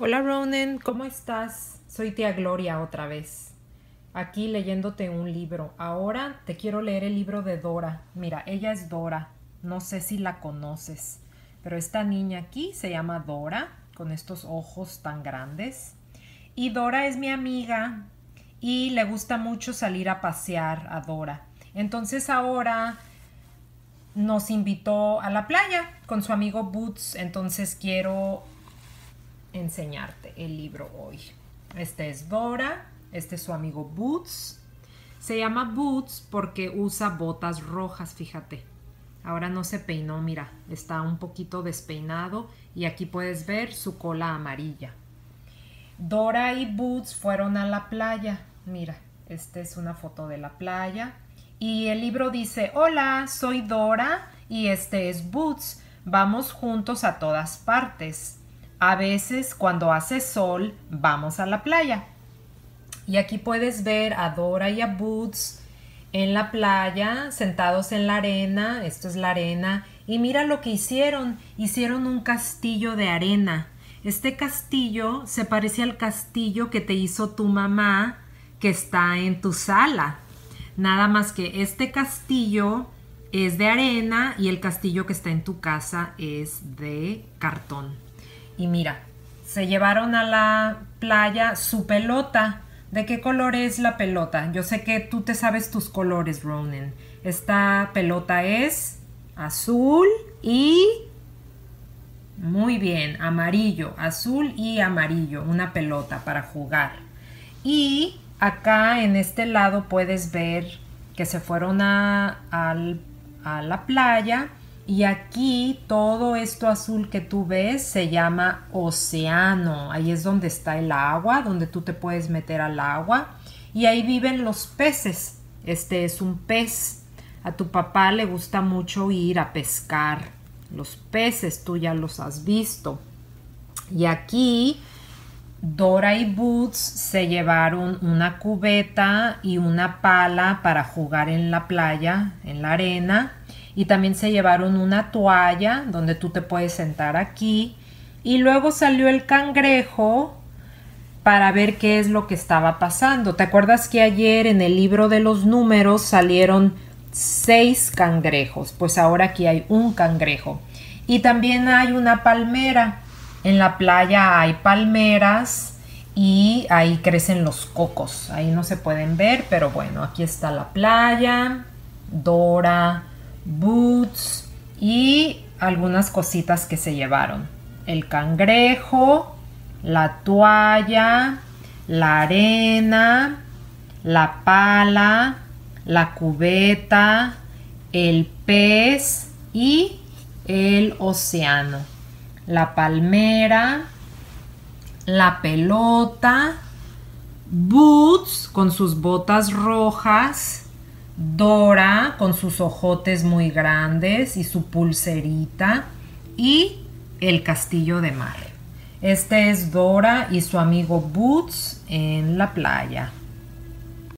Hola Ronan, ¿cómo estás? Soy tía Gloria otra vez. Aquí leyéndote un libro. Ahora te quiero leer el libro de Dora. Mira, ella es Dora. No sé si la conoces, pero esta niña aquí se llama Dora, con estos ojos tan grandes. Y Dora es mi amiga y le gusta mucho salir a pasear a Dora. Entonces ahora nos invitó a la playa con su amigo Boots. Entonces quiero enseñarte el libro hoy. Este es Dora, este es su amigo Boots. Se llama Boots porque usa botas rojas, fíjate. Ahora no se peinó, mira, está un poquito despeinado y aquí puedes ver su cola amarilla. Dora y Boots fueron a la playa. Mira, esta es una foto de la playa. Y el libro dice, hola, soy Dora y este es Boots. Vamos juntos a todas partes. A veces cuando hace sol vamos a la playa. Y aquí puedes ver a Dora y a Boots en la playa, sentados en la arena. Esto es la arena. Y mira lo que hicieron. Hicieron un castillo de arena. Este castillo se parece al castillo que te hizo tu mamá que está en tu sala. Nada más que este castillo es de arena y el castillo que está en tu casa es de cartón. Y mira, se llevaron a la playa su pelota. ¿De qué color es la pelota? Yo sé que tú te sabes tus colores, Ronan. Esta pelota es azul y... Muy bien, amarillo, azul y amarillo, una pelota para jugar. Y acá en este lado puedes ver que se fueron a, a la playa y aquí todo esto azul que tú ves se llama océano. Ahí es donde está el agua, donde tú te puedes meter al agua. Y ahí viven los peces. Este es un pez. A tu papá le gusta mucho ir a pescar. Los peces tú ya los has visto. Y aquí Dora y Boots se llevaron una cubeta y una pala para jugar en la playa, en la arena y también se llevaron una toalla donde tú te puedes sentar aquí y luego salió el cangrejo para ver qué es lo que estaba pasando. ¿Te acuerdas que ayer en el libro de los números salieron seis cangrejos? Pues ahora aquí hay un cangrejo. Y también hay una palmera. En la playa hay palmeras y ahí crecen los cocos. Ahí no se pueden ver, pero bueno, aquí está la playa. Dora, boots y algunas cositas que se llevaron. El cangrejo, la toalla, la arena, la pala, la cubeta, el pez y el océano. La palmera, la pelota, Boots con sus botas rojas, Dora con sus ojotes muy grandes y su pulserita y el castillo de mar. Este es Dora y su amigo Boots en la playa.